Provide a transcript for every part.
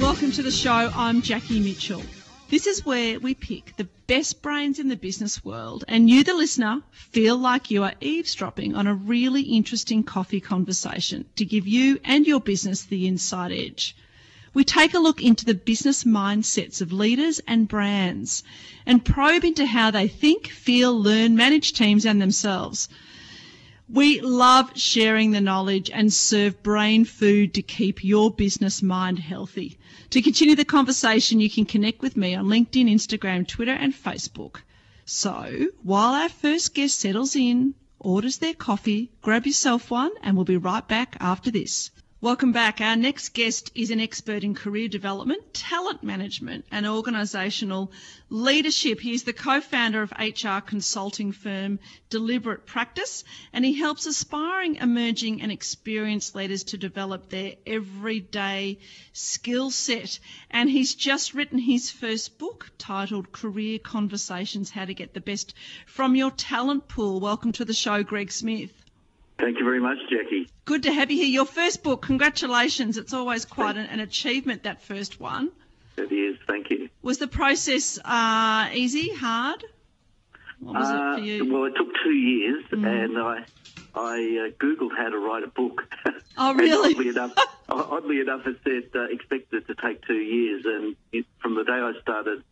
welcome to the show. I'm Jackie Mitchell. This is where we pick the best brains in the business world, and you, the listener, feel like you are eavesdropping on a really interesting coffee conversation to give you and your business the inside edge. We take a look into the business mindsets of leaders and brands and probe into how they think, feel, learn, manage teams and themselves. We love sharing the knowledge and serve brain food to keep your business mind healthy. To continue the conversation, you can connect with me on LinkedIn, Instagram, Twitter, and Facebook. So, while our first guest settles in, orders their coffee, grab yourself one, and we'll be right back after this. Welcome back. Our next guest is an expert in career development, talent management, and organisational leadership. He is the co-founder of HR consulting firm Deliberate Practice, and he helps aspiring, emerging, and experienced leaders to develop their everyday skill set. And he's just written his first book titled Career Conversations: How to Get the Best from Your Talent Pool. Welcome to the show, Greg Smith. Thank you very much, Jackie. Good to have you here. Your first book, congratulations. It's always quite an, an achievement, that first one. It is, thank you. Was the process uh, easy, hard? What was Uh, it for you? well, it took two years, Mm. and I I uh, googled how to write a book. Oh, really? oddly enough, oddly enough, it said uh, expected to take two years, and it, from the day I started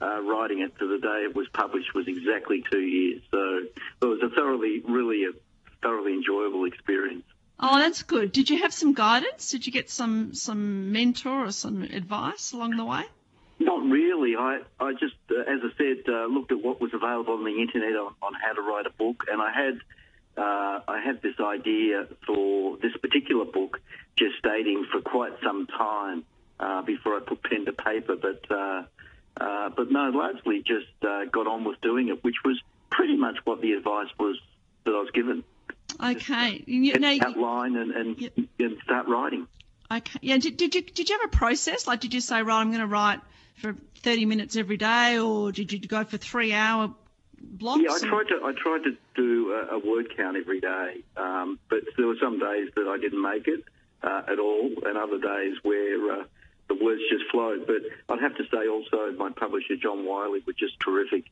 uh, writing it to the day it was published was exactly two years. So it was a thoroughly, really a thoroughly enjoyable experience. Oh, that's good. Did you have some guidance? Did you get some some mentor or some advice along the way? Not really. I, I just, uh, as I said, uh, looked at what was available on the internet on, on how to write a book, and I had, uh, I had this idea for this particular book gestating for quite some time uh, before I put pen to paper. But, uh, uh, but no, largely just uh, got on with doing it, which was pretty much what the advice was that I was given. Okay. You, Get now, the you- outline and, and, Yep. and start writing. okay. Yeah. Did, did you did you have a process? Like, did you say, right, I'm going to write for 30 minutes every day, or did you go for three hour blocks? Yeah, I tried to I tried to do a, a word count every day, um, but there were some days that I didn't make it uh, at all, and other days where uh, the words just flowed. But I'd have to say also my publisher John Wiley was just terrific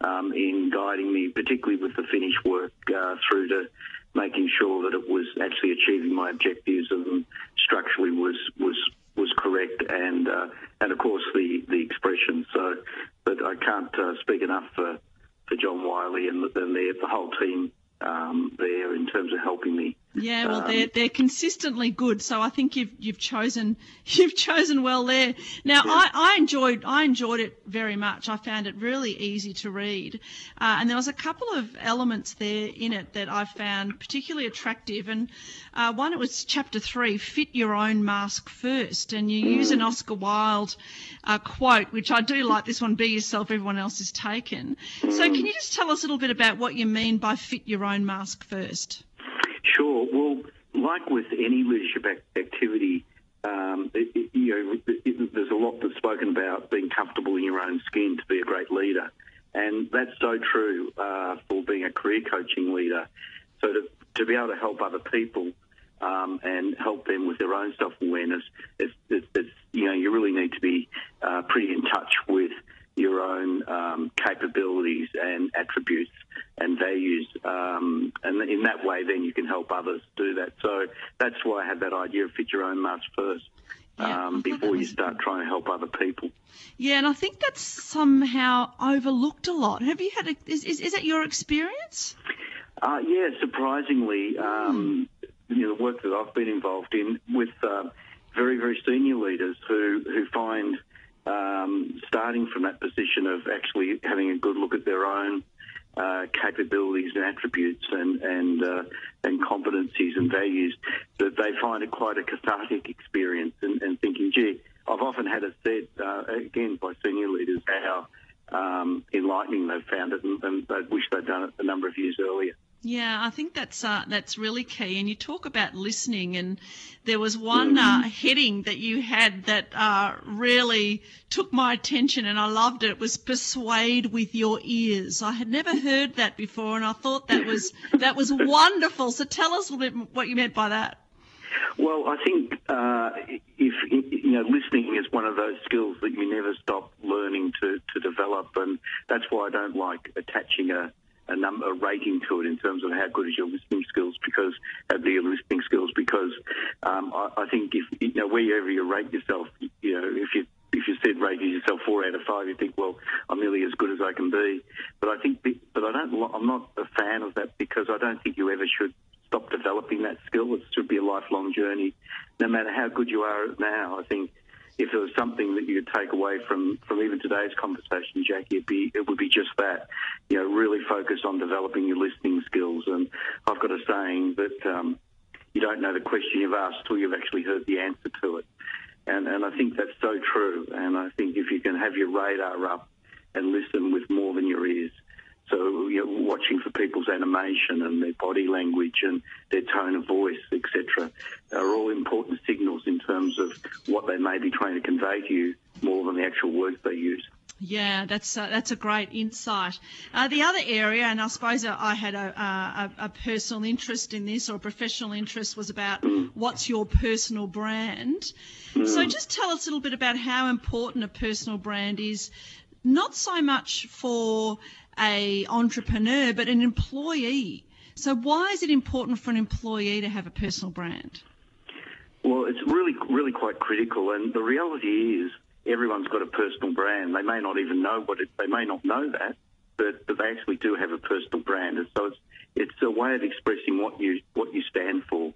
um, in guiding me, particularly with the finished work uh, through to making sure that it was actually achieving my objectives and structurally was was was correct and uh, and of course the the expression. So, but I can't uh, speak enough for for John Wiley and, and the, the whole team um, there in terms of helping me. Yeah, well, Um, they're they're consistently good, so I think you've you've chosen you've chosen well there. Now, I, I enjoyed I enjoyed it very much. I found it really easy to read, uh, and there was a couple of elements there in it that I found particularly attractive. And uh, one, it was chapter three, "Fit your own mask first. and you use an Oscar Wilde uh, quote, which I do like. This one: "Be yourself, everyone else is taken." So, can you just tell us a little bit about what you mean by "fit your own mask first? Sure. Well, like with any leadership activity, um, it, it- you know, it, there's a lot that's spoken about being comfortable in your own skin to be a great leader, and that's so true uh, for being a career coaching leader. So to to be able to help other people um, and help them with their own self awareness, it's, it's, it's you know you really need to be uh, pretty in touch with your own um, capabilities and attributes and values, um, and in that way, then you can help others do that. So that's why I had that idea of fit your own mask first. Yeah, Um, before you start trying to help other people. Yeah, and I think that's somehow overlooked a lot. Have you had a, is, is, is that your experience? Uh, yeah, surprisingly, um, you know, the work that I've been involved in with uh, very, very senior leaders who, who find um, starting from that position of actually having a good look at their own uh, capabilities and attributes and and uh, and competencies and values, that they find it quite a cathartic experience and, and thinking, gee, I've often had it said uh, again by senior leaders how um, enlightening they've found it and, and they wish they'd done it a number of years earlier. Yeah, I think that's uh, that's really key. And you talk about listening, and there was one uh, heading that you had that uh, really took my attention, and I loved it. It was "Persuade with your ears." I had never heard that before, and I thought that was that was wonderful. So tell us a little bit what you meant by that. Well, I think uh, if you know, listening is one of those skills that you never stop learning to, to develop, and that's why I don't like attaching a a number a rating to it in terms of how good is your listening skills because of good your listening skills because um, I, I think if you know wherever you rate yourself, you know if you if you said rating yourself four out of five, you think, well, I'm nearly as good as I can be. But I think, but I don't. I'm not a fan of that because I don't think you ever should stop developing that skill. It should be a lifelong journey, no matter how good you are now. I think if there was something that you could take away from, from even today's conversation, Jackie, it'd be, it would be just that. You know, really focus on developing your listening skills. And I've got a saying that um, you don't know the question you've asked till you've actually heard the answer to it. And, and I think that's so true. And I think if you can have your radar up and listen with more than your ears, so you know, watching for people's animation and their body language and their tone of voice, etc., are all important signals in terms of what they may be trying to convey to you more than the actual words they use. Yeah, that's uh, that's a great insight. Uh, the other area, and I suppose I had a, a, a, personal interest in this or a professional interest, was about mm. what's your personal brand. Mm. So just tell us a little bit about how important a personal brand is, not so much for a entrepreneur, but an employee. So why is it important for an employee to have a personal brand? Well, it's really, really quite critical. And the reality is, everyone's got a personal brand. They may not even know what it. They may not know that, but, but they actually do have a personal brand. And so it's it's a way of expressing what you what you stand for,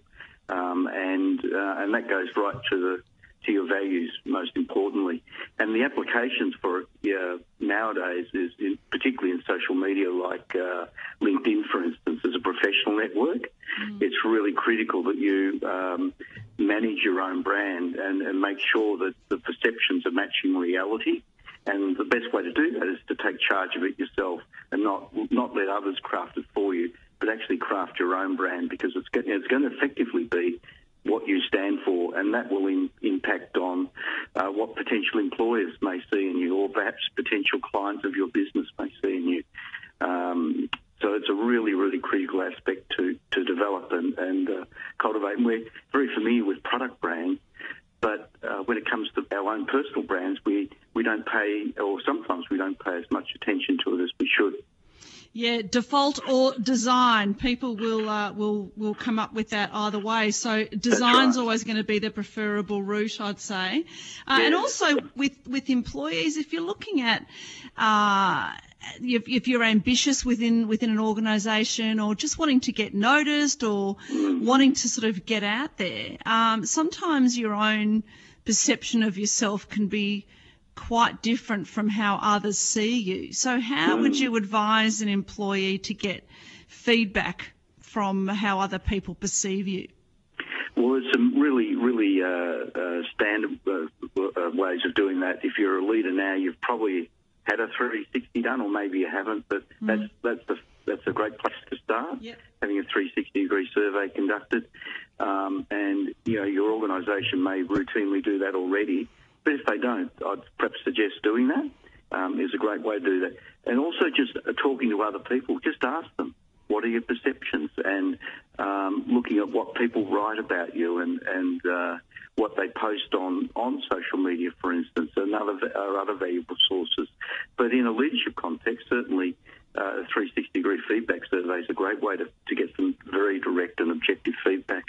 um, and uh, and that goes right to the to your values most importantly. And the applications for it yeah, nowadays is in, particularly in social media like uh, LinkedIn, for instance, as a professional network. Mm. It's really critical that you um, manage your own brand and, and make sure that the perceptions are matching reality. And the best way to do that is to take charge of it yourself and not not let others craft it for you, but actually craft your own brand because it's, it's going to effectively be what you stand for, and that will in, impact on uh, what potential employers may see in you, or perhaps potential clients of your business may see in you. Um, so it's a really, really critical aspect to, to develop and, and uh, cultivate. And we're very familiar with product brands, but uh, when it comes to our own personal brands, we, we don't pay, or sometimes we don't pay as much attention to it as we should. Yeah, default or design. People will uh, will will come up with that either way. So design's right. always going to be the preferable route, I'd say. Uh. And also with with employees, if you're looking at uh, if, if, you're ambitious within within an organisation or just wanting to get noticed or wanting to sort of get out there, um, sometimes your own perception of yourself can be quite different from how others see you. So, how would you advise an employee to get feedback from how other people perceive you? Well, there's some really, really uh, uh, standard uh, uh ways of doing that. If you're a leader now, you've probably had a 360 done, or maybe you haven't. But mm. that's that's the that's a great place to start. Yep. Having a 360 degree survey conducted, um, and you know your organisation may routinely do that already. But if they don't, I'd perhaps suggest doing that. Um, is a great way to do that. And also just uh, talking to other people, just ask them, what are your perceptions? And um, looking at what people write about you and, and uh, what they post on, on social media, for instance, and other, are other valuable sources. But in a leadership context, certainly uh, 360 degree feedback survey is a great way to, to get some very direct and objective feedback.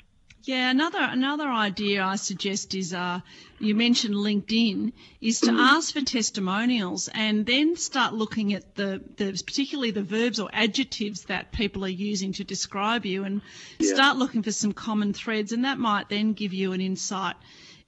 Yeah, another another idea I suggest is uh, you mentioned LinkedIn is to mm. ask for testimonials and then start looking at the, the particularly the verbs or adjectives that people are using to describe you and yeah. start looking for some common threads and that might then give you an insight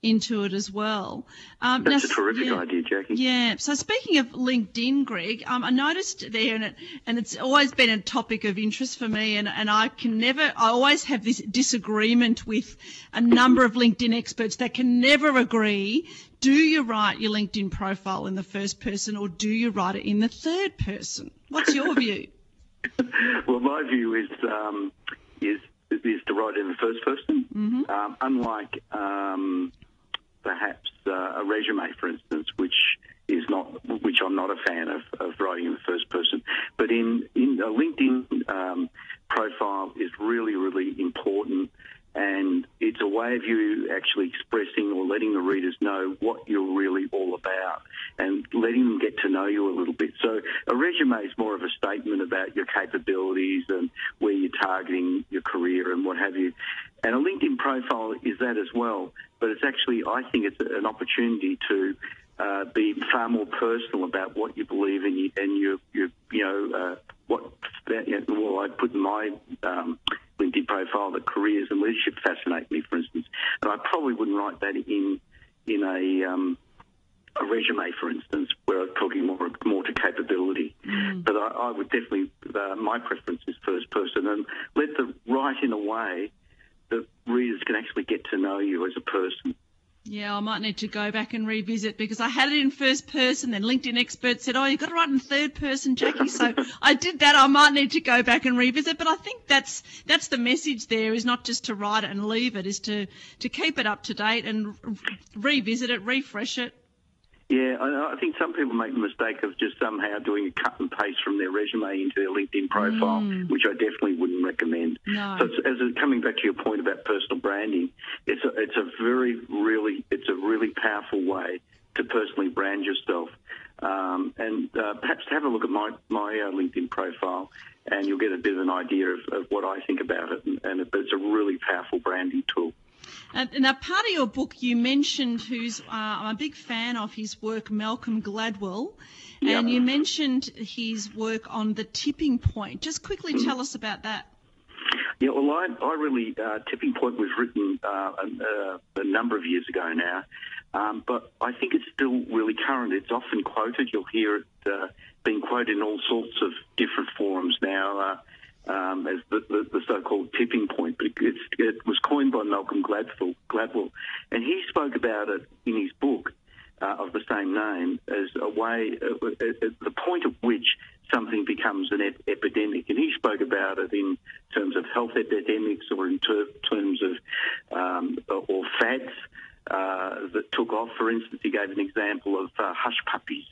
into it as well. Um, That's now, a terrific yeah, idea, Jackie. Yeah. So speaking of LinkedIn, Greg, um, I noticed there, and, it, and it's always been a topic of interest for me, and, and I can never, I always have this disagreement with a number of LinkedIn experts that can never agree. Do you write your LinkedIn profile in the first person, or do you write it in the third person? What's your view? well, my view is um, is is to write in the first person. Mm-hmm. Um, unlike um, perhaps uh, a resume, for instance, which is not, which I'm not a fan of, of writing in the first person. But in in a LinkedIn um, profile is really really important, and it's a way of you actually expressing or letting the readers know what you're really all about and letting them get to know you a little bit. So a resume is more of a statement about your capabilities and where you're targeting your career and what have you. And a LinkedIn profile is that as well, but it's actually, I think it's an opportunity to uh, be far more personal about what you believe in and your, your you know, uh, what, well, I put in my um, LinkedIn profile that careers and leadership fascinate me, for instance. And I probably wouldn't write that in in a um, a resume, for instance, where I'm talking more more to capability. Mm. But I, I, would definitely uh, my preference is first person, and let the write in a way that readers can actually get to know you as a person. Yeah, I might need to go back and revisit because I had it in first person. Then LinkedIn expert said, "Oh, you've got to write in third person, Jackie." So I did that. I might need to go back and revisit. But I think that's that's the message. There is not just to write it and leave it, is to to keep it up to date and revisit it, refresh it. Yeah, I think some people make the mistake of just somehow doing a cut and paste from their resume into their LinkedIn profile, mm. which I definitely wouldn't recommend. No. So, as coming back to your point about personal branding, it's a, it's a very, really, it's a really powerful way to personally brand yourself. Um, and uh, perhaps have a look at my my uh, LinkedIn profile, and you'll get a bit of an idea of, of what I think about it. And, and it's a really powerful branding tool. Uh, now, part of your book, you mentioned who's uh, I'm a big fan of his work, Malcolm Gladwell, and you mentioned his work on the tipping point. Just quickly mm. tell us about that. Yeah, well, I, I really uh, Tipping Point was written uh, a, a, number of years ago now, um, but I think it's still really current. It's often quoted. You'll hear it uh, being quoted in all sorts of different forums now. Uh, um, as the, the, the, so-called tipping point, but it was coined by Malcolm Gladwell, Gladwell, and he spoke about it in his book uh, of the same name as a way, uh, at the point at which something becomes an ep- epidemic, and he spoke about it in terms of health epidemics or in ter- terms of um, or fads uh, that took off. For instance, he gave an example of uh, hush puppies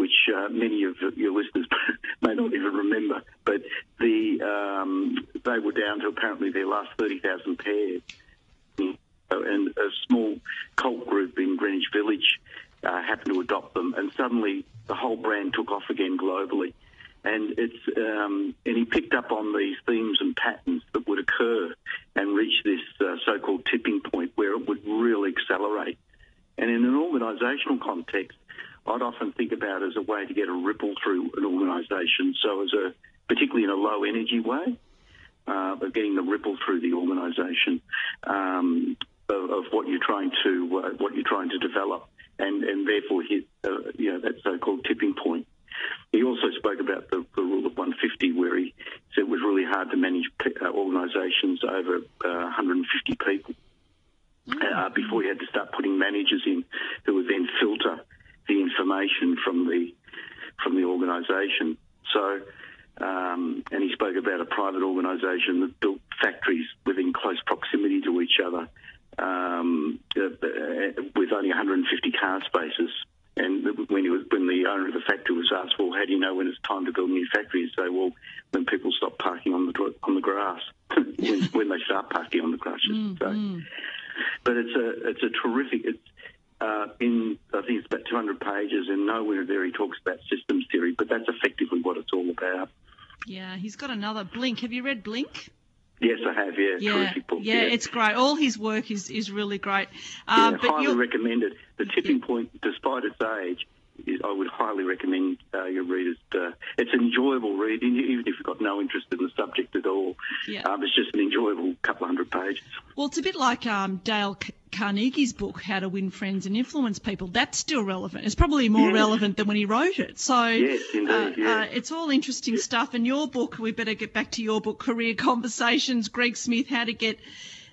which uh, many of your listeners may not even remember. But the um, they were down to apparently their last 30,000 pairs. And a small cult group in Greenwich Village uh, happened to adopt them, and suddenly the whole brand took off again globally. And it's um, and he picked up on these themes and patterns that would occur and reach this uh, so-called tipping point where it would really accelerate. And in an organisational context, I'd often think about as a way to get a ripple through an organisation. So, as a particularly in a low energy way, uh, of getting the ripple through the organisation um, of, of, what you're trying to uh, what you're trying to develop, and and therefore hit uh, you know that so-called tipping point. He also spoke about the, the, rule of 150, where he said it was really hard to manage uh, organisations over 150 uh, people. Mm. before he had to start putting managers in who would then filter the information from the from the organisation. So, um, and he spoke about a private organisation that built factories within close proximity to each other, um, uh, with only 150 car spaces. And when, was, when the owner of the factory was asked, "Well, how do you know when it's time to build a new factory?" He'd say, "Well, when people stop parking on the on the grass, when, when, they start parking on the grass." Mm, so, mm. but it's a it's a terrific. It's, uh, in, I think it's about 200 pages, and nowhere there he talks about systems theory, but that's effectively what it's all about. Yeah, he's got another Blink. Have you read Blink? Yes, I have. Yeah, yeah. It's great. All his work is, is really great. Um, yeah, highly recommended. The tipping yeah. point, despite its age, I would highly recommend uh, your readers. Uh, enjoyable reading, even if you've got no interest in the subject at all. Yeah. Um, it's just an enjoyable couple of hundred pages. Well, it's a bit like um, Dale Carnegie's book, How to Win Friends and Influence People. That's still relevant. It's probably more yes. relevant than when he wrote it. So yes, indeed, uh, uh, it's all interesting stuff. And your book, we better get back to your book, Career Conversations, Greg Smith, How to Get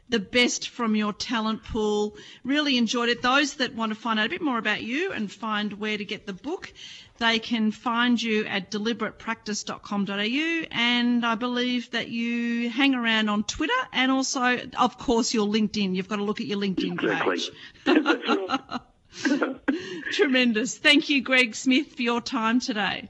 the best from your talent pool. Really enjoyed it. Those that want to find out a bit more about you and find where to get the book, they can find you at deliberatepractice.com.au and I believe that you hang around on Twitter and also, of course, your LinkedIn. You've got to look at your LinkedIn page. Exactly. Tremendous. Thank you, Greg Smith, for your time today.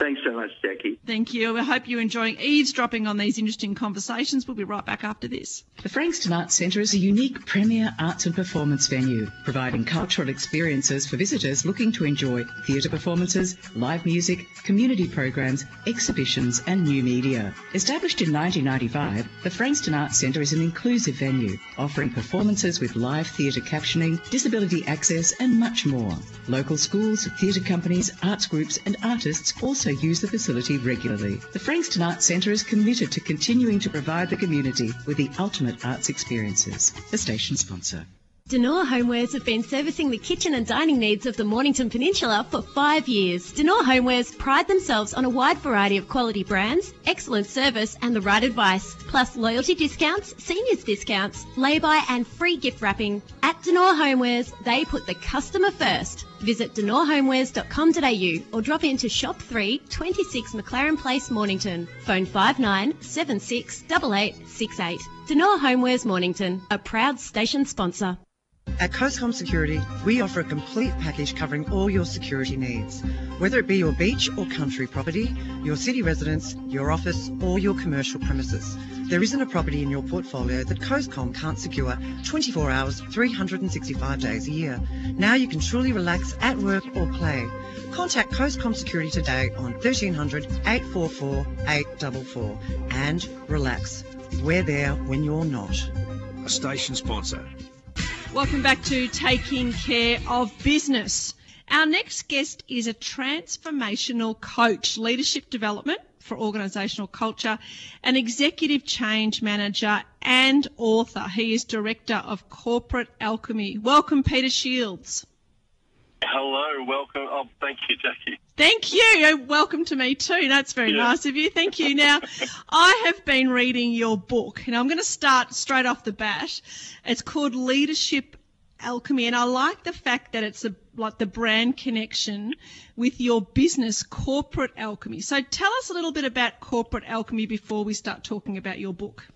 Thanks so much, Jackie. Thank you. I hope you're enjoying eavesdropping on these interesting conversations. We'll be right back after this. The Frankston Arts Centre is a unique premier arts and performance venue, providing cultural experiences for visitors looking to enjoy theatre performances, live music, community programs, exhibitions and new media. Established in 1995, the Frankston Arts Centre is an inclusive venue, offering performances with live theatre captioning, disability access and much more. Local schools, theatre companies, arts groups and artists also use the facility regularly. The Frankston Arts Centre is committed to continuing to provide the community with the ultimate arts experiences. The station sponsor. Denor Homewares have been servicing the kitchen and dining needs of the Mornington Peninsula for five years. Denor Homewares pride themselves on a wide variety of quality brands, excellent service and the right advice, plus loyalty discounts, seniors discounts, lay-by and free gift wrapping. At Denor Homewares, they put the customer first. Visit denorhomewares.com.au or drop into Shop 3, 26 McLaren Place, Mornington. Phone 59 76 8868. Denor Homewares Mornington, a proud station sponsor. At COSCOM Security, we offer a complete package covering all your security needs. Whether it be your beach or country property, your city residence, your office, or your commercial premises, there isn't a property in your portfolio that COSCOM can't secure 24 hours, 365 days a year. Now you can truly relax at work or play. Contact COSCOM Security today on 1300 844 844 and relax. We're there when you're not. A station sponsor. Welcome back to Taking Care of Business. Our next guest is a transformational coach, leadership development for organisational culture, an executive change manager and author. He is director of corporate alchemy. Welcome, Peter Shields. Hello, welcome. Oh, thank you, Jackie. Thank you. Oh, welcome to me too. That's very Yeah. nice of you. Thank you. Now, I have been reading your book, and I'm going to start straight off the bat. It's called Leadership Alchemy, and I like the fact that it's a, like the brand connection with your business, Corporate Alchemy. So, tell us a little bit about Corporate Alchemy before we start talking about your book.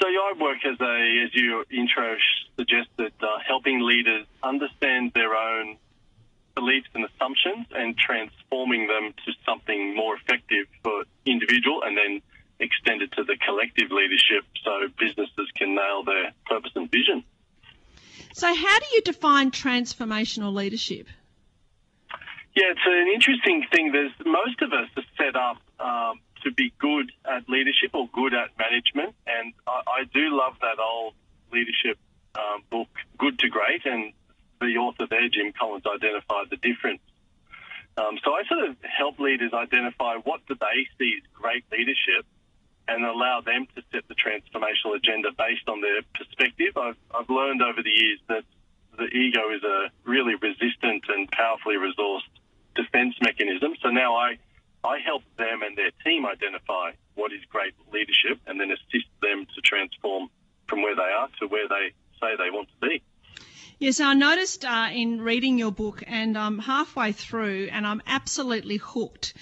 So I work as a, as your intro suggested, uh, helping leaders understand their own beliefs and assumptions and transforming them to something more effective for individual and then extended to the collective leadership so businesses can nail their purpose and vision. So, how do you define transformational leadership? Yeah, it's an interesting thing. There's most of us are set up um, to be good at leadership or good at management, and I, I do love that old leadership um, book, Good to Great, and the author there, Jim Collins, identified the difference. Um, so I sort of help leaders identify what do they see as great leadership, and allow them to set the transformational agenda based on their perspective. I've, I've learned over the years that the ego is a really resistant and powerfully resourced defense mechanism. So now I, I help them and their team identify what is great leadership and then assist them to transform from where they are to where they say they want to be. Yes, I noticed uh, in reading your book, and I'm halfway through, and I'm absolutely hooked.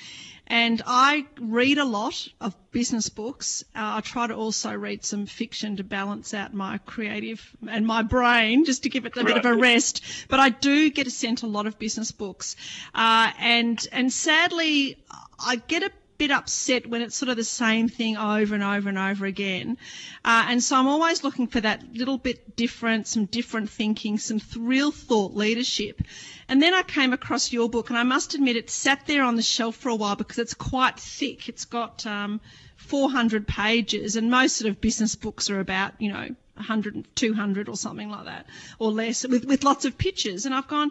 And I read a lot of business books. Uh, I try to also read some fiction to balance out my creative and my brain, just to give it a bit of a rest. But I do get sent a lot of business books, uh, and and sadly, I get a bit upset when it's sort of the same thing over and over and over again. Uh, and so I'm always looking for that little bit different, some different thinking, some real thought leadership. And then I came across your book, and I must admit it sat there on the shelf for a while because it's quite thick. It's got um, 400 pages, and most sort of business books are about, you know, 100, 200 or something like that, or less, with, with lots of pictures. And I've gone,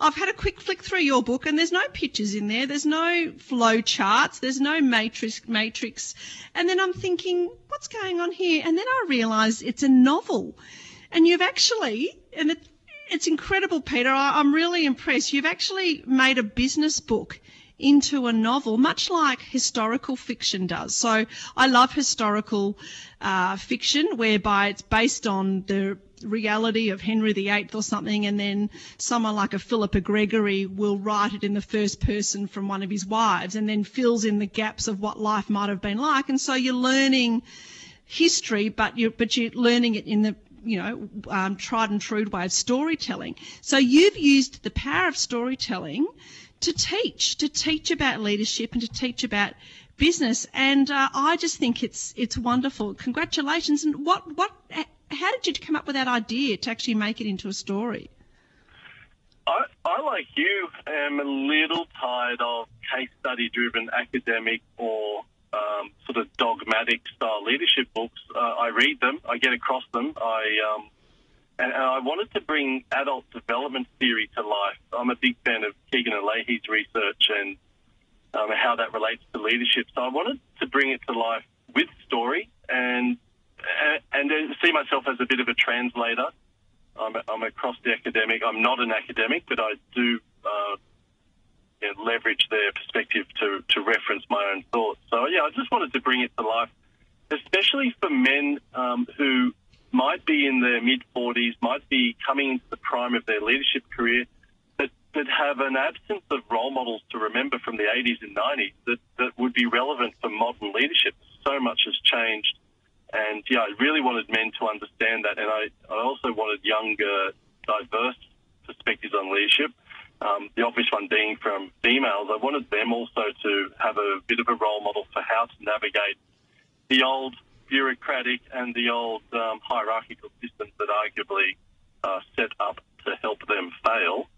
I've had a quick flick through your book, and there's no pictures in there. There's no flow charts. There's no matrix. Matrix. And then I'm thinking, what's going on here? And then I realise it's a novel, and you've actually, and it, it's incredible, Peter. I, I'm really impressed. You've actually made a business book into a novel, much like historical fiction does. So I love historical uh, fiction whereby it's based on the reality of Henry VIII or something, and then someone like a Philippa Gregory will write it in the first person from one of his wives, and then fills in the gaps of what life might have been like. And so you're learning history, but you're but you're learning it in the you know, um, tried and true way of storytelling. So you've used the power of storytelling to teach, to teach about leadership and to teach about business. And uh, I just think it's it's wonderful. Congratulations! And what what how did you come up with that idea to actually make it into a story? I, I like you, am a little tired of case study driven academic or um, sort of dogmatic style leadership books. Uh, I read them, I get across them. I um, and, and, I wanted to bring adult development theory to life. I'm a big fan of Kegan and Lahey's research and um, how that relates to leadership. So I wanted to bring it to life with story and and, see myself as a bit of a translator. I'm, a, I'm across the academic. I'm not an academic, but I do uh, leverage their perspective to, to reference my own thoughts. So yeah, I just wanted to bring it to life, especially for men um, who might be in their mid 40s, might be coming into the prime of their leadership career, but, but have an absence of role models to remember from the 80s and 90s that, that would be relevant for modern leadership. So much has changed. And yeah, I really wanted men to understand that. And I, I also wanted younger, diverse perspectives on leadership. Um, the obvious one being from females. I wanted them also to have a bit of a role model for how to navigate the old bureaucratic and the old um, hierarchical systems that arguably are set up to help them fail.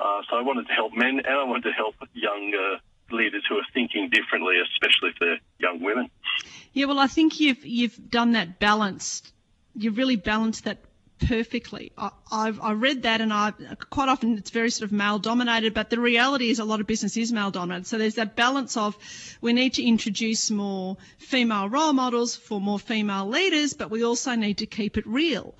Uh, so I wanted to help men and I wanted to help younger leaders who are thinking differently, especially for young women. Yeah, well, I think you've you've done that balanced. You've really balanced that perfectly. I, I've I read that, and I quite often it's very sort of male dominated, but the reality is a lot of business is male dominated. So there's that balance of we need to introduce more female role models for more female leaders, but we also need to keep it real.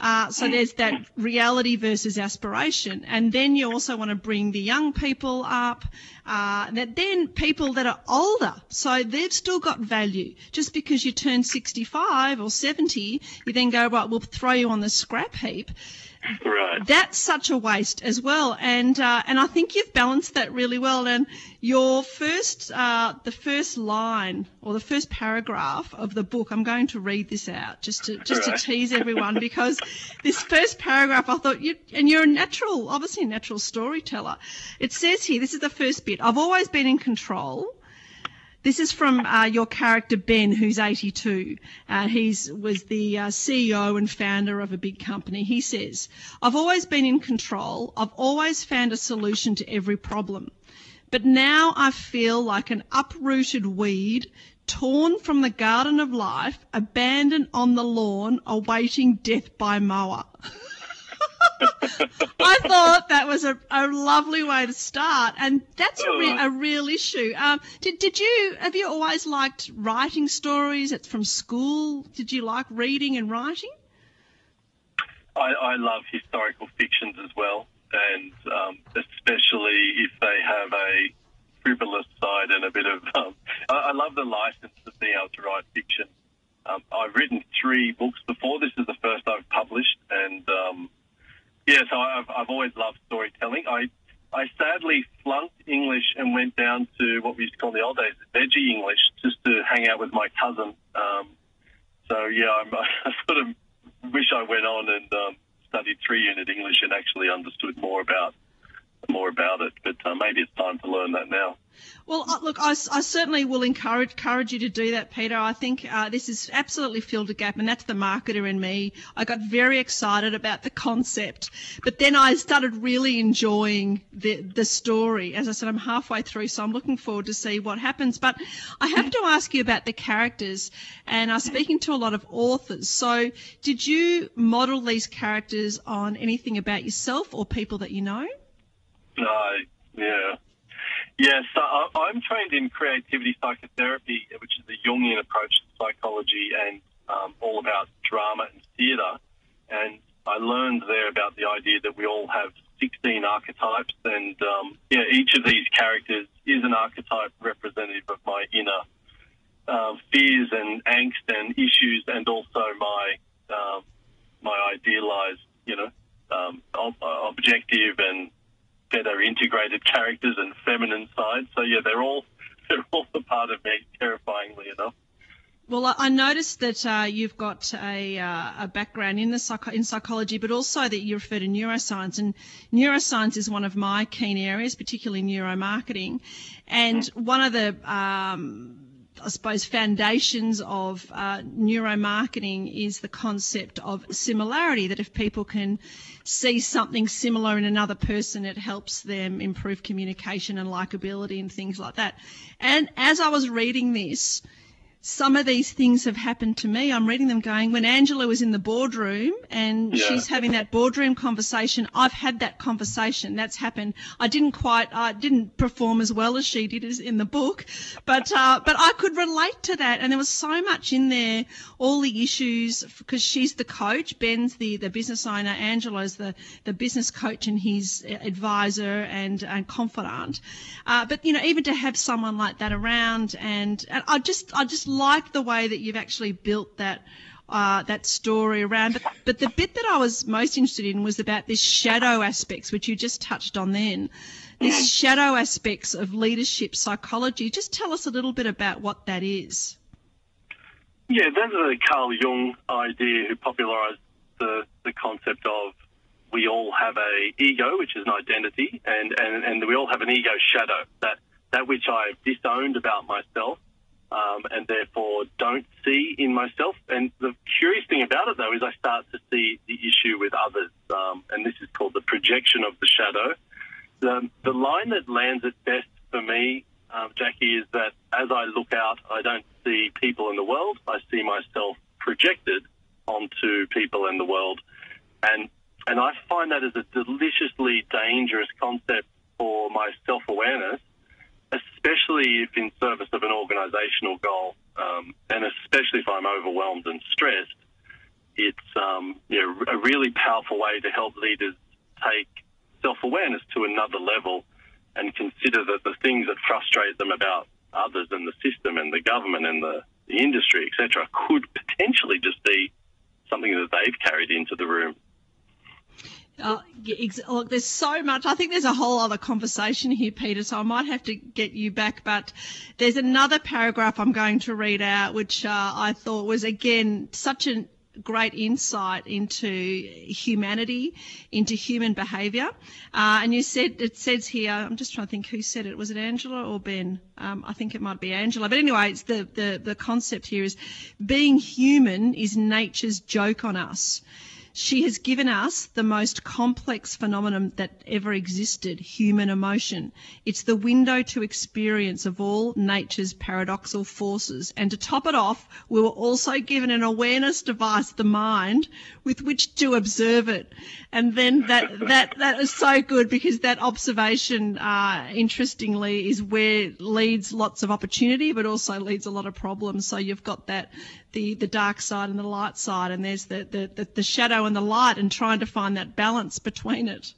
Uh, so there's that reality versus aspiration. And then you also want to bring the young people up, uh, that then people that are older. So they've still got value. Just because you turn 65 or 70, you then go, right, we'll throw you on the scrap heap. Right. That's such a waste as well, and uh, and I think you've balanced that really well. And your first, uh, the first line or the first paragraph of the book, I'm going to read this out just to just right. to tease everyone because this first paragraph, I thought you and you're a natural, obviously a natural storyteller. It says here, this is the first bit. I've always been in control. This is from uh, your character Ben, who's 82. Uh, he was the uh, CEO and founder of a big company. He says, I've always been in control. I've always found a solution to every problem. But now I feel like an uprooted weed torn from the garden of life, abandoned on the lawn, awaiting death by mower. I thought that was a, a lovely way to start, and that's a, re- a real issue. Um, did did you have you always liked writing stories? It's from school. Did you like reading and writing? I, I love historical fictions as well, and um, especially if they have a frivolous side and a bit of. Um, I, I, love the license of being able to write fiction. Um, I've written three books before. This is the first I've published, and um, yeah, so I've, I've always loved storytelling. I I sadly flunked English and went down to what we used to call in the old days veggie English, just to hang out with my cousin. Um, so yeah, I'm, I sort of wish I went on and um, studied three unit English and actually understood more about more about it. But uh, maybe it's time to learn that now. Well, uh, look, I, I, certainly will encourage, encourage you to do that, Peter. I think uh, this has absolutely filled a gap, and that's the marketer in me. I got very excited about the concept, but then I started really enjoying the the story. As I said, I'm halfway through, so I'm looking forward to see what happens. But I have to ask you about the characters, and I'm speaking to a lot of authors. So, did you model these characters on anything about yourself or people that you know? Uh, yeah. Yes, so I'm trained in creativity psychotherapy, which is a Jungian approach to psychology and um, all about drama and theatre. And I learned there about the idea that we all have 16 archetypes, and um, yeah, each of these characters is an archetype representative of my inner uh, fears and angst and issues, and also my um, my idealized, you know, um, objective and better integrated characters and feminine side. So yeah, they're all they're all a part of me, terrifyingly enough. Well, I noticed that uh, you've got a, uh, a background in the psycho- in psychology, but also that you refer to neuroscience, and neuroscience is one of my keen areas, particularly neuromarketing. And one of the um, I suppose, foundations of uh, neuromarketing is the concept of similarity. That if people can see something similar in another person, it helps them improve communication and likability and things like that. And as I was reading this, some of these things have happened to me. I'm reading them going, when Angela was in the boardroom and Yeah. she's having that boardroom conversation, I've had that conversation. That's happened. I didn't quite, I didn't perform as well as she did as in the book, but, uh, but I could relate to that. And there was so much in there, all the issues, because she's the coach, Ben's the, the business owner, Angela's the, the business coach and his advisor and, and confidant. Uh, but, you know, even to have someone like that around and, and I just, I just like the way that you've actually built that, uh, that story around. But, but the bit that I was most interested in was about this shadow aspects, which you just touched on then. This shadow aspects of leadership psychology. Just tell us a little bit about what that is. Yeah, that's a Carl Jung idea who popularized the, the concept of we all have a ego, which is an identity, and, and, and we all have an ego shadow, that, that which I've disowned about myself um, and therefore don't see in myself. And the curious thing about it, though, is I start to see the issue with others, um, and this is called the projection of the shadow. The, the line that lands it best for me, um, Jackie, is that as I look out, I don't see people in the world. I see myself projected onto people in the world, and and I find that as a deliciously dangerous concept for my self awareness, especially if in service of an organisational goal, um, and especially if I'm overwhelmed and stressed. It's um, you know, a really powerful way to help leaders take self awareness to another level and consider that the things that frustrate them about others and the system and the government and the, the industry, etc., could potentially just be something that they've carried into the room. Uh, look, there's so much. I think there's a whole other conversation here, Peter, so I might have to get you back. But there's another paragraph I'm going to read out, which uh, I thought was, again, such a great insight into humanity, into human behaviour. Uh, and you said, it says here, I'm just trying to think who said it. Was it Angela or Ben? Um, I think it might be Angela. But anyway, it's the, the, the concept here is being human is nature's joke on us. She has given us the most complex phenomenon that ever existed, human emotion. It's the window to experience of all nature's paradoxical forces. And to top it off, we were also given an awareness device, the mind, with which to observe it. And then that, that, that is so good because that observation, uh, interestingly, is where leads lots of opportunity, but also leads a lot of problems. So you've got that, the, the dark side and the light side, and there's the, the, the, the shadow and the light, and trying to find that balance between it.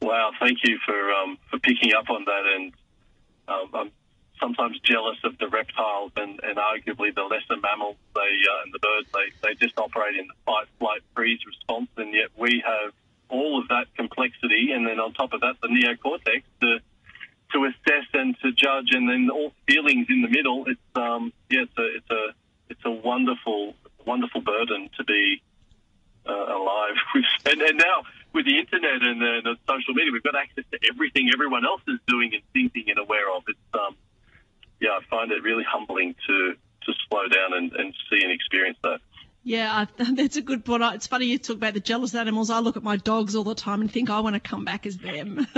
Wow, thank you for um, for picking up on that. And um, I'm sometimes jealous of the reptiles and, and arguably the lesser mammals. They uh, and the birds. They they just operate in the fight, flight, freeze response, and yet we have all of that complexity, and then on top of that, the neocortex to assess and to judge, and then all feelings in the middle. It's um yeah, it's a it's a it's a wonderful wonderful burden to be uh, alive. And, and now with the internet and the, the social media, we've got access to everything everyone else is doing and thinking and aware of. It's um, yeah, I find it really humbling to to slow down and, and see and experience that. Yeah, I, that's a good point. It's funny you talk about the jealous animals. I look at my dogs all the time and think I want to come back as them.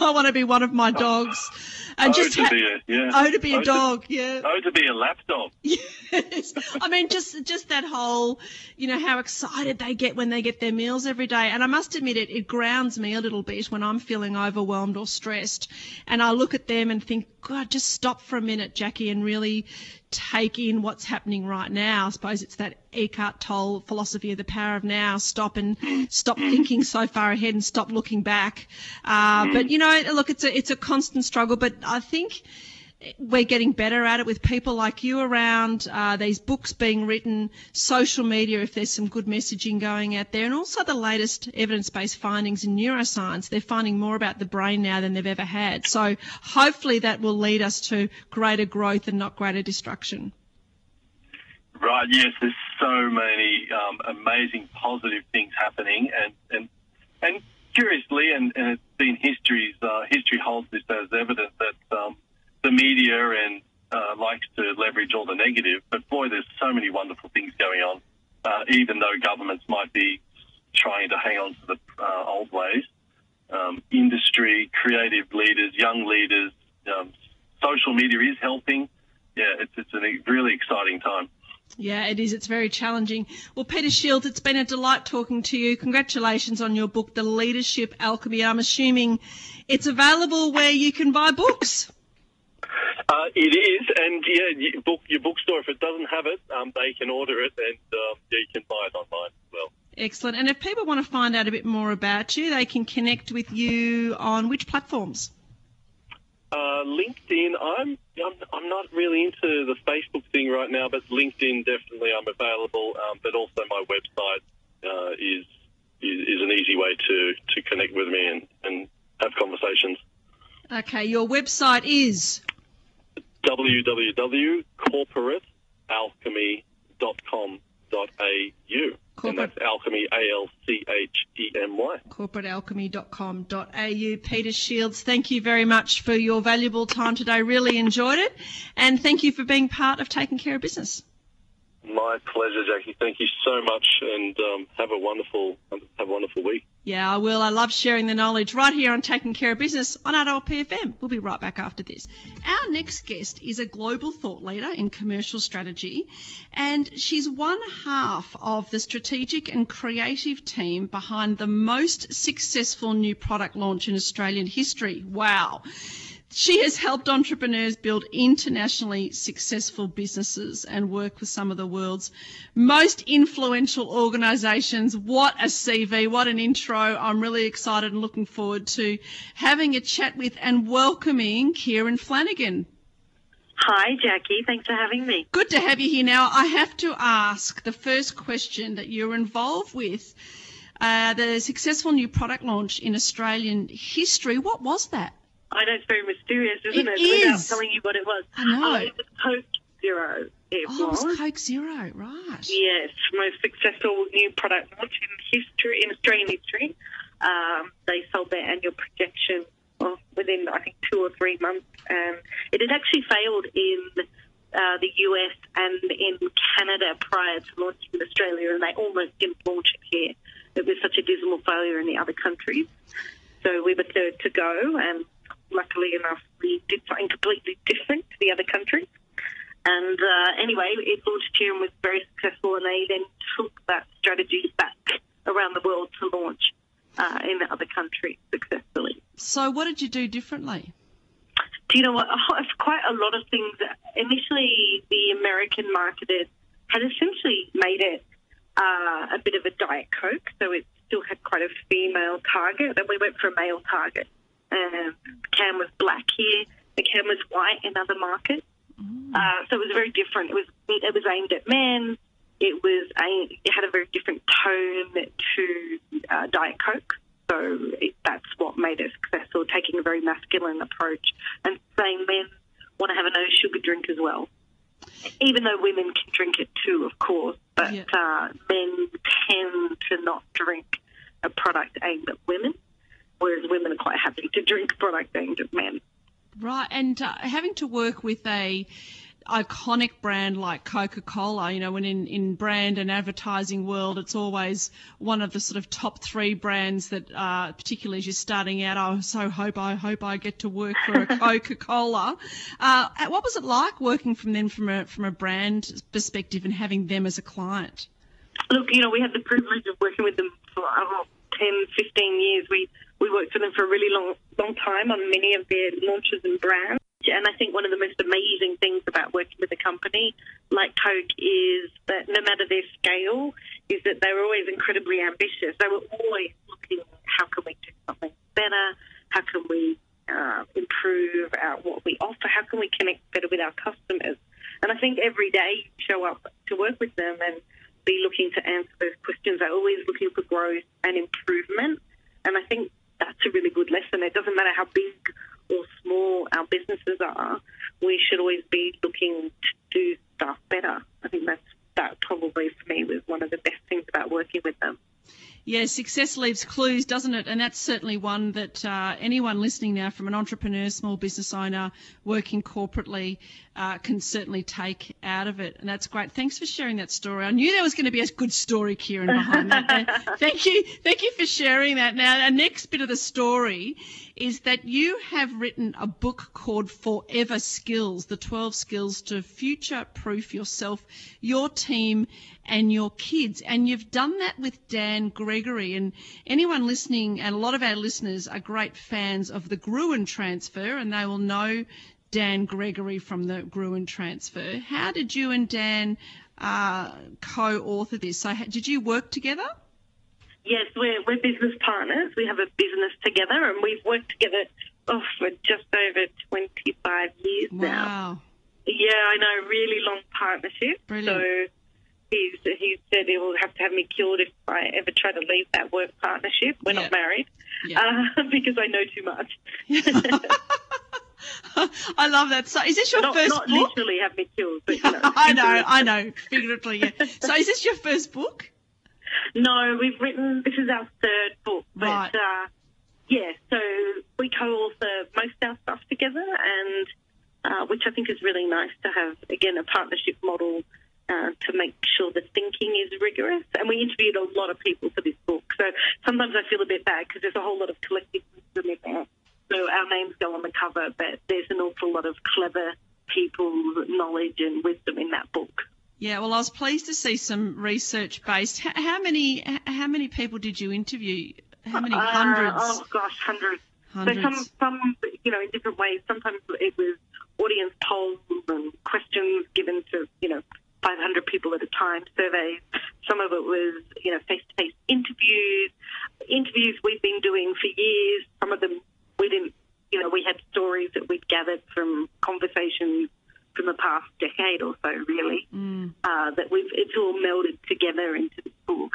I want to be one of my dogs, and oh, just to ha- be a yeah. oh to be a oh, to- dog. Yeah. oh, to be a lapdog. Yes. I mean, just just that whole, you know, how excited they get when they get their meals every day. And I must admit, it, it grounds me a little bit when I'm feeling overwhelmed or stressed. And I look at them and think, God, just stop for a minute, Jackie, and really take in what's happening right now. I suppose it's that Eckhart Tolle philosophy of the power of now. Stop and stop thinking so far ahead and stop looking back. Uh, but you know, look, it's a it's a constant struggle. But I think we're getting better at it with people like you around, uh, these books being written, social media, if there's some good messaging going out there, and also the latest evidence based findings in neuroscience. They're finding more about the brain now than they've ever had. So hopefully that will lead us to greater growth and not greater destruction. Right, yes, there's so many um, amazing positive things happening, and, and, and curiously, and, and it's been history's, uh, history holds this as evidence that um, the media and uh, likes to leverage all the negative, but boy, there's so many wonderful things going on. Uh, even though governments might be trying to hang on to the uh, old ways, um, industry, creative leaders, young leaders, um, social media is helping. Yeah, it's, it's a really exciting time. Yeah, it is. It's very challenging. Well, Peter Shields, it's been a delight talking to you. Congratulations on your book, The Leadership Alchemy. I'm assuming it's available where you can buy books. Uh, it is, and yeah, book, your bookstore, if it doesn't have it, um, they can order it and um, yeah, you can buy it online as well. Excellent. And if people want to find out a bit more about you, they can connect with you on which platforms? Uh, LinkedIn, I'm, I'm I'm not really into the Facebook thing right now, but LinkedIn definitely I'm available. Um, but also my website uh, is, is, is an easy way to to connect with me and, and have conversations. Okay, your website is www.corporatealchemy.com.au. Corporate. And that's alchemy, A-L-C-H-E-M-Y. Corporatealchemy.com.au. Peter Shields, thank you very much for your valuable time today. Really enjoyed it. And thank you for being part of Taking Care of Business. My pleasure, Jackie. Thank you so much, and um, have a wonderful have a wonderful week. Yeah, I will. I love sharing the knowledge right here on Taking Care of Business on Adult PFM. We'll be right back after this. Our next guest is a global thought leader in commercial strategy, and she's one half of the strategic and creative team behind the most successful new product launch in Australian history. Wow. She has helped entrepreneurs build internationally successful businesses and work with some of the world's most influential organisations. What a CV, what an intro. I'm really excited and looking forward to having a chat with and welcoming Kieran Flanagan. Hi, Jackie. Thanks for having me. Good to have you here. Now, I have to ask the first question that you're involved with. Uh, the successful new product launch in Australian history. What was that? I know it's very mysterious, isn't it? it is. Without telling you what it was. I know. Oh, it was Coke Zero. It oh, was. it was Coke Zero, right. Yes, most successful new product launch in history, in Australian history. Um, they sold their annual projection well, within, I think, two or three months. And it had actually failed in uh, the US and in Canada prior to launching in Australia, and they almost didn't launch it here. It was such a dismal failure in the other countries. So we were third to go, and luckily enough, we did something completely different to the other countries. And uh, anyway, it launched here and was very successful, and they then took that strategy back around the world to launch uh, in the other countries successfully. So, what did you do differently? Do you know what? Oh, it's quite a lot of things. Initially, the American market had essentially made it uh, a bit of a diet coke, so it still had quite a female target, and we went for a male target. Um, the can was black here. The can was white in other markets. Mm. Uh, so it was very different. It was it was aimed at men. It was aimed, it had a very different tone to uh, Diet Coke. So it, that's what made it successful, taking a very masculine approach and saying men want to have a no sugar drink as well. Even though women can drink it too, of course, but yeah. uh, men tend to not drink a product aimed at women whereas women are quite happy to drink product aimed at men. Right, and uh, having to work with a iconic brand like Coca-Cola, you know, when in, in brand and advertising world, it's always one of the sort of top three brands that, uh, particularly as you're starting out, I so hope I hope I get to work for a Coca-Cola. Uh, what was it like working from them from a from a brand perspective and having them as a client? Look, you know, we had the privilege of working with them for uh, 10, 15 years. We we worked with them for a really long, long time on many of their launches and brands. And I think one of the most amazing things about working with a company like Coke is that no matter their scale, is that they were always incredibly ambitious. They were always looking, how can we do something better? How can we uh, improve our, what we offer? How can we connect better with our customers? And I think every day you show up to work with them and be looking to answer those questions. They're always looking for growth and improvement. And I think that's a really good lesson. It doesn't matter how big or small our businesses are, we should always be looking to do stuff better. I think that's that probably for me was one of the best things about working with them. Yeah, success leaves clues, doesn't it? And that's certainly one that uh, anyone listening now, from an entrepreneur, small business owner, working corporately, uh, can certainly take out of it. And that's great. Thanks for sharing that story. I knew there was going to be a good story, Kieran, behind that. thank you, thank you for sharing that. Now, our next bit of the story is that you have written a book called Forever Skills: The 12 Skills to Future-Proof Yourself, Your Team, and Your Kids. And you've done that with Dan Gregory. And anyone listening, and a lot of our listeners are great fans of the Gruen transfer, and they will know Dan Gregory from the Gruen transfer. How did you and Dan uh, co-author this? So, did you work together? Yes, we're, we're business partners. We have a business together, and we've worked together oh, for just over 25 years now. wow. now. Yeah, I know, really long partnership. Brilliant. So he's, he said he will have to have me killed if I ever try to leave that work partnership. We're Yeah. not married Yeah. uh, because I know too much. I love that. So, is this your not first not book? literally have me killed, but you know. I know, I know, figuratively. Yeah. So, is this your first book? No, we've written. This is our third book, but Right. uh, yeah. So we co-author most of our stuff together, and uh, which I think is really nice to have again a partnership model uh, to make sure the thinking is rigorous. And we interviewed a lot of people for this book, so sometimes I feel a bit bad because there's a whole lot of collective wisdom in there. So our names go on the cover, but there's an awful lot of clever people's knowledge and wisdom in that book. Yeah. Well, I was pleased to see some research based. How, how many? How many people did you interview? How many Uh, hundreds? oh gosh, hundreds. Hundreds. So some, some, you know, in different ways. Sometimes it was audience polls and questions given to, you know, 500 people at a time, surveys. Some of it was, you know, face-to-face interviews, interviews we've been doing for years. Some of them we didn't, you know, we had stories that we'd gathered from conversations from the past decade or so, really, Mm. uh, that we've, it's all melded together into this book.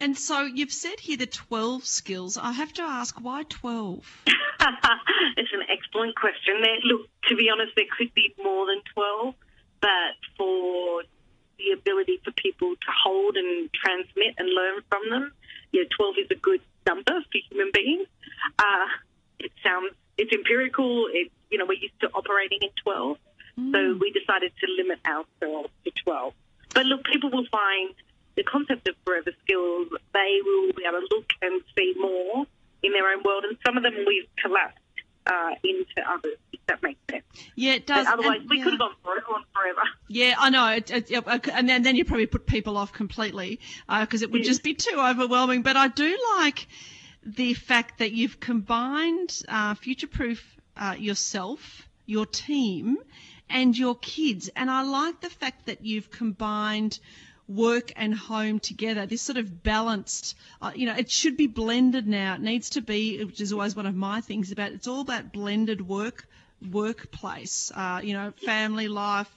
And so you've said here the 12 skills. I have to ask, why 12? it's an excellent question. There, look, to be honest, there could be more than 12, but for the ability for people to hold and transmit and learn from them, yeah, 12 is a good number for human beings. Uh, it sounds, it's empirical. It, you know, we're used to operating in 12, so we decided to limit ourselves to 12. But look, people will find the concept of forever skills, they will be able to look and see more in their own world, and some of them we've collapsed uh, into others, that makes sense. Yeah, it does. But otherwise, and- we yeah. could have gone on forever. Yeah, I know. It, it, yeah, and then, then you probably put people off completely because it would Yes. just be too overwhelming. But I do like the fact that you've combined uh, future-proof uh, yourself, your team, and your kids. And I like the fact that you've combined work and home together. This sort of balanced, uh, you know, it should be blended now. It needs to be, which is always one of my things about. It's all about blended work workplace, uh, you know, family life,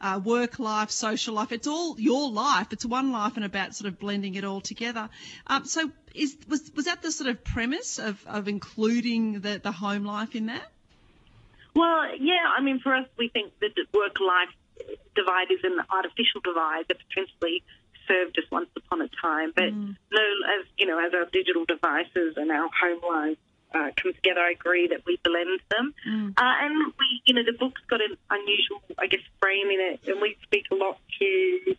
uh, work life, social life. It's all your life. It's one life and about sort of blending it all together. Um, so is, was, was that the sort of premise of, of including the, the home life in that? Well, yeah, I mean, for us, we think that the work-life divide is an artificial divide that potentially served us once upon a time. But no, as you know, as our digital devices and our home lives uh, come together, I agree that we blend them. Uh, and we, you know, the book's got an unusual, I guess, frame in it, and we speak a lot to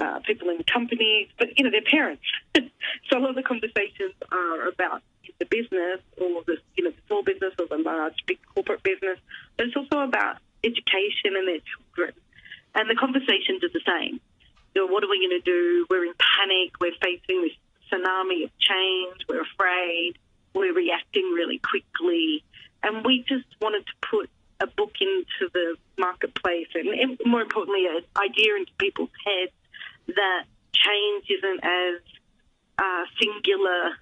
uh, people in companies, but you know, they're parents. so a lot of the conversations are about the business or the you know the small business or the large big corporate business, but it's also about education and their children. And the conversations are the same. You know, what are we going to do? We're in panic. We're facing this tsunami of change. We're afraid. Really quickly, and we just wanted to put a book into the marketplace and, and more importantly, an idea into people's heads that change isn't as uh, singular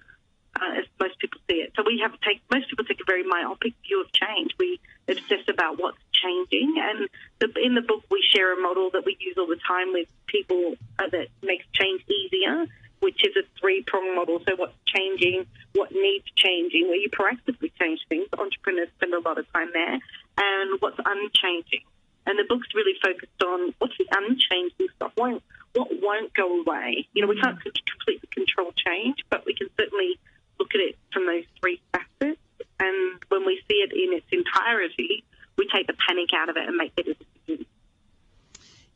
uh, as most people see it. So we have to take most people take a very myopic view of change. We obsess about what's changing. And the, in the book, we share a model that we use all the time with people uh, that makes change easier, which is a three prong model. So, what's changing, what needs changing, where you proactively change things. Entrepreneurs spend a lot of time there, and what's unchanging. And the book's really focused on what's the unchanging stuff. Won't, what won't go away? You know, we can't completely control change, but we can certainly look at it from those three facets. And when we see it in its entirety, we take the panic out of it and make better decisions.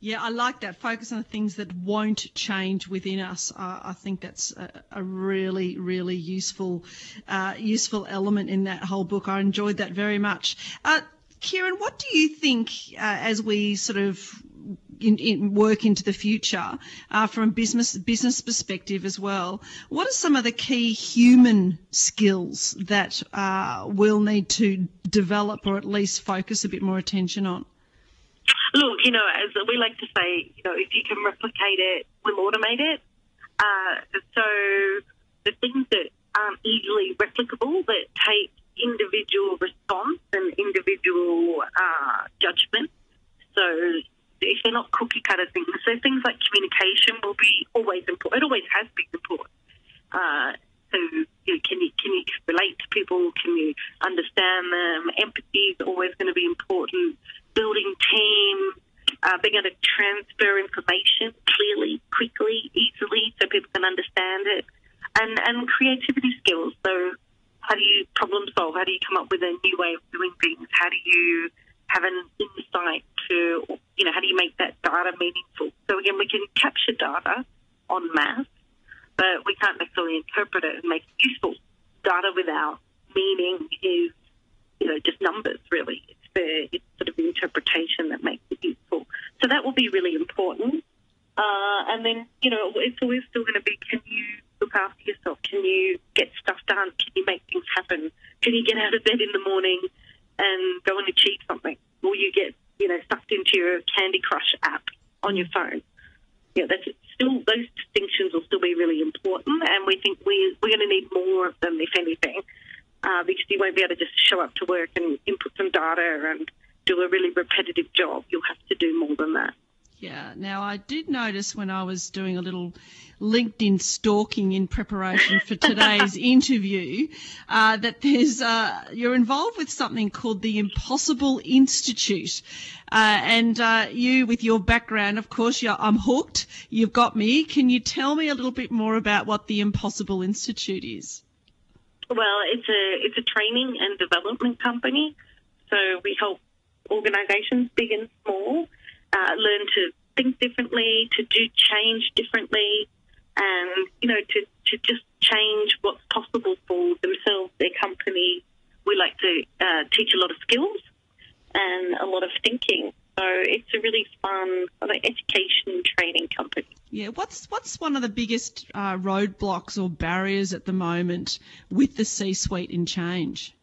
Yeah, I like that. Focus on the things that won't change within us. I think that's a, a really, really useful, uh, useful element in that whole book. I enjoyed that very much. Uh, Kieran, what do you think uh, as we sort of in, in work into the future uh, from a business business perspective as well. What are some of the key human skills that uh, we'll need to develop or at least focus a bit more attention on? Look, you know, as we like to say, you know, if you can replicate it, we'll automate it. Uh, so the things that aren't easily replicable that take individual response and individual uh, judgment. So if they're not cookie cutter things. So things like communication will be always important. It always has been important. Uh, so you know, can you can you relate to people? Can you understand them? Empathy is always going to be important. Building team, uh, being able to transfer information clearly, quickly, easily, so people can understand it, and and creativity skills. So how do you problem solve? How do you come up with a new way of doing things? How do you have an insight to, you know, how do you make that data meaningful? So again, we can capture data on mass, but we can't necessarily interpret it and make it useful. Data without meaning is, you know, just numbers really. It's the it's sort of the interpretation that makes it useful. So that will be really important. Uh, and then, you know, it's always still going to be, can you look after yourself? Can you get stuff done? Can you make things happen? Can you get out of bed in the morning and go and achieve something? Will you get, you know, sucked into your Candy Crush app on your phone? Yeah, that's still those distinctions will still be really important, and we think we we're going to need more of them, if anything, uh, because you won't be able to just show up to work and input some data and do a really repetitive job. You'll have to do more than that. Now, I did notice when I was doing a little LinkedIn stalking in preparation for today's interview uh, that there's uh, you're involved with something called the Impossible Institute, uh, and uh, you, with your background, of course, I'm hooked. You've got me. Can you tell me a little bit more about what the Impossible Institute is? Well, it's a it's a training and development company. So we help organisations, big and small, uh, learn to think differently, to do change differently, and you know to to just change what's possible for themselves, their company. We like to uh, teach a lot of skills and a lot of thinking. So it's a really fun education training company. Yeah, what's what's one of the biggest uh, roadblocks or barriers at the moment with the C-suite in change?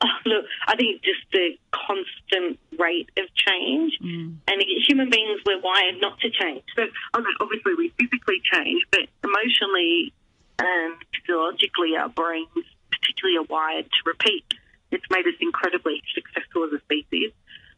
Look, I think just the constant rate of change, mm. and human beings we're wired not to change. So obviously we physically change, but emotionally and physiologically our brains particularly are wired to repeat. It's made us incredibly successful as a species.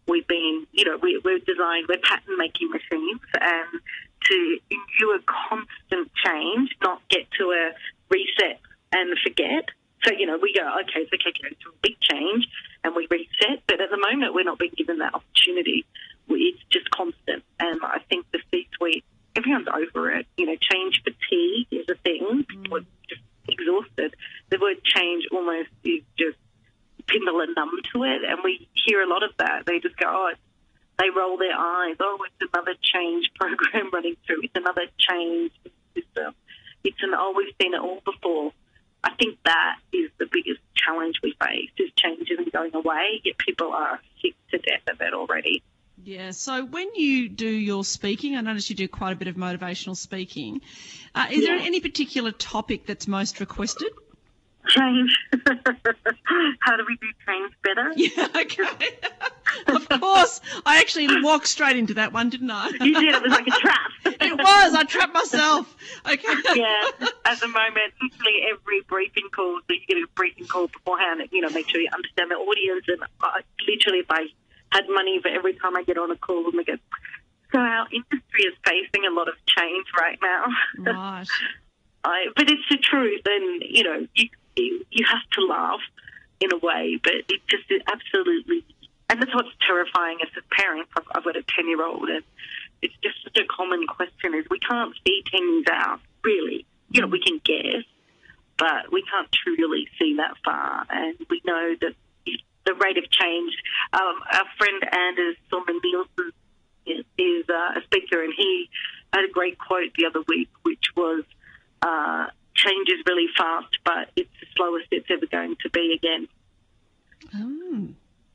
We've been, you know, we, we're designed, we're pattern making machines, and to endure constant change, not get to a reset and forget so, you know, we go, okay, it's okay to a big change and we reset. But at the moment, we're not being given that opportunity. It's just constant. And I think the C suite, everyone's over it. You know, change fatigue is a thing. Mm. We're just exhausted. The word change almost is just people are numb to it. And we hear a lot of that. They just go, oh, they roll their eyes. Oh, it's another change program running through. It's another change system. It's an, oh, we've seen it all before. I think that is the biggest challenge we face is change isn't going away, yet people are sick to death of it already. Yeah, so when you do your speaking, I notice you do quite a bit of motivational speaking. Uh, is yeah. there any particular topic that's most requested? Change. How do we do change better? Yeah, okay. of course. I actually walked straight into that one, didn't I? You did. It was like a trap. it was. I trapped myself. Okay. yeah. At the moment, literally every briefing call, so you get a briefing call beforehand, you know, make sure you understand the audience. And literally, if I had money for every time I get on a call and we go, so our industry is facing a lot of change right now. Right. I, but it's the truth, and you know, you you have to laugh in a way, but it just absolutely, and that's what's terrifying as parents. I've, I've got a ten year old, and it's just such a common question: is we can't see years out, really. You know, we can guess, but we can't truly see that far, and we know that the rate of change. Um, our friend Anders Sorman-Nilsson is, is uh, a speaker, and he had a great quote the other week, which was uh, change is really fast, but it's the slowest it's ever going to be again. Oh,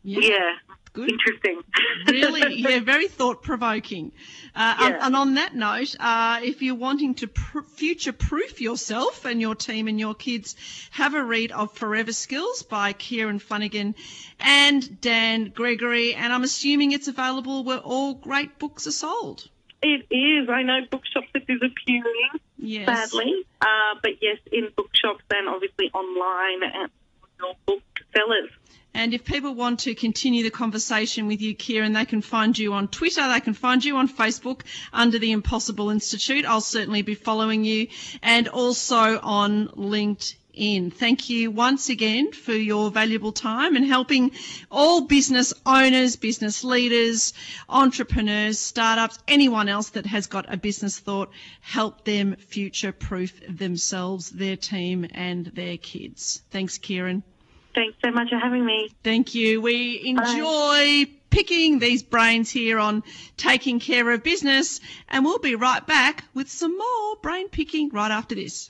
yeah. Yeah, Good. interesting. really, yeah, very thought provoking. Uh, and- Yeah. And on that note, uh, if you're wanting to pr- future proof yourself and your team and your kids, have a read of Forever Skills by Kieran Flanagan and Dan Gregory. And I'm assuming it's available where all great books are sold. It is. I know bookshops are disappearing, Yes. sadly. Uh, but yes, in bookshops and obviously online and your booksellers. And if people want to continue the conversation with you, Kieran, they can find you on Twitter, they can find you on Facebook under the Impossible Institute. I'll certainly be following you and also on LinkedIn. Thank you once again for your valuable time and helping all business owners, business leaders, entrepreneurs, startups, anyone else that has got a business thought, help them future proof themselves, their team and their kids. Thanks, Kieran. Thanks so much for having me. Thank you. We enjoy picking these brains here on taking care of business, and we'll be right back with some more brain picking right after this.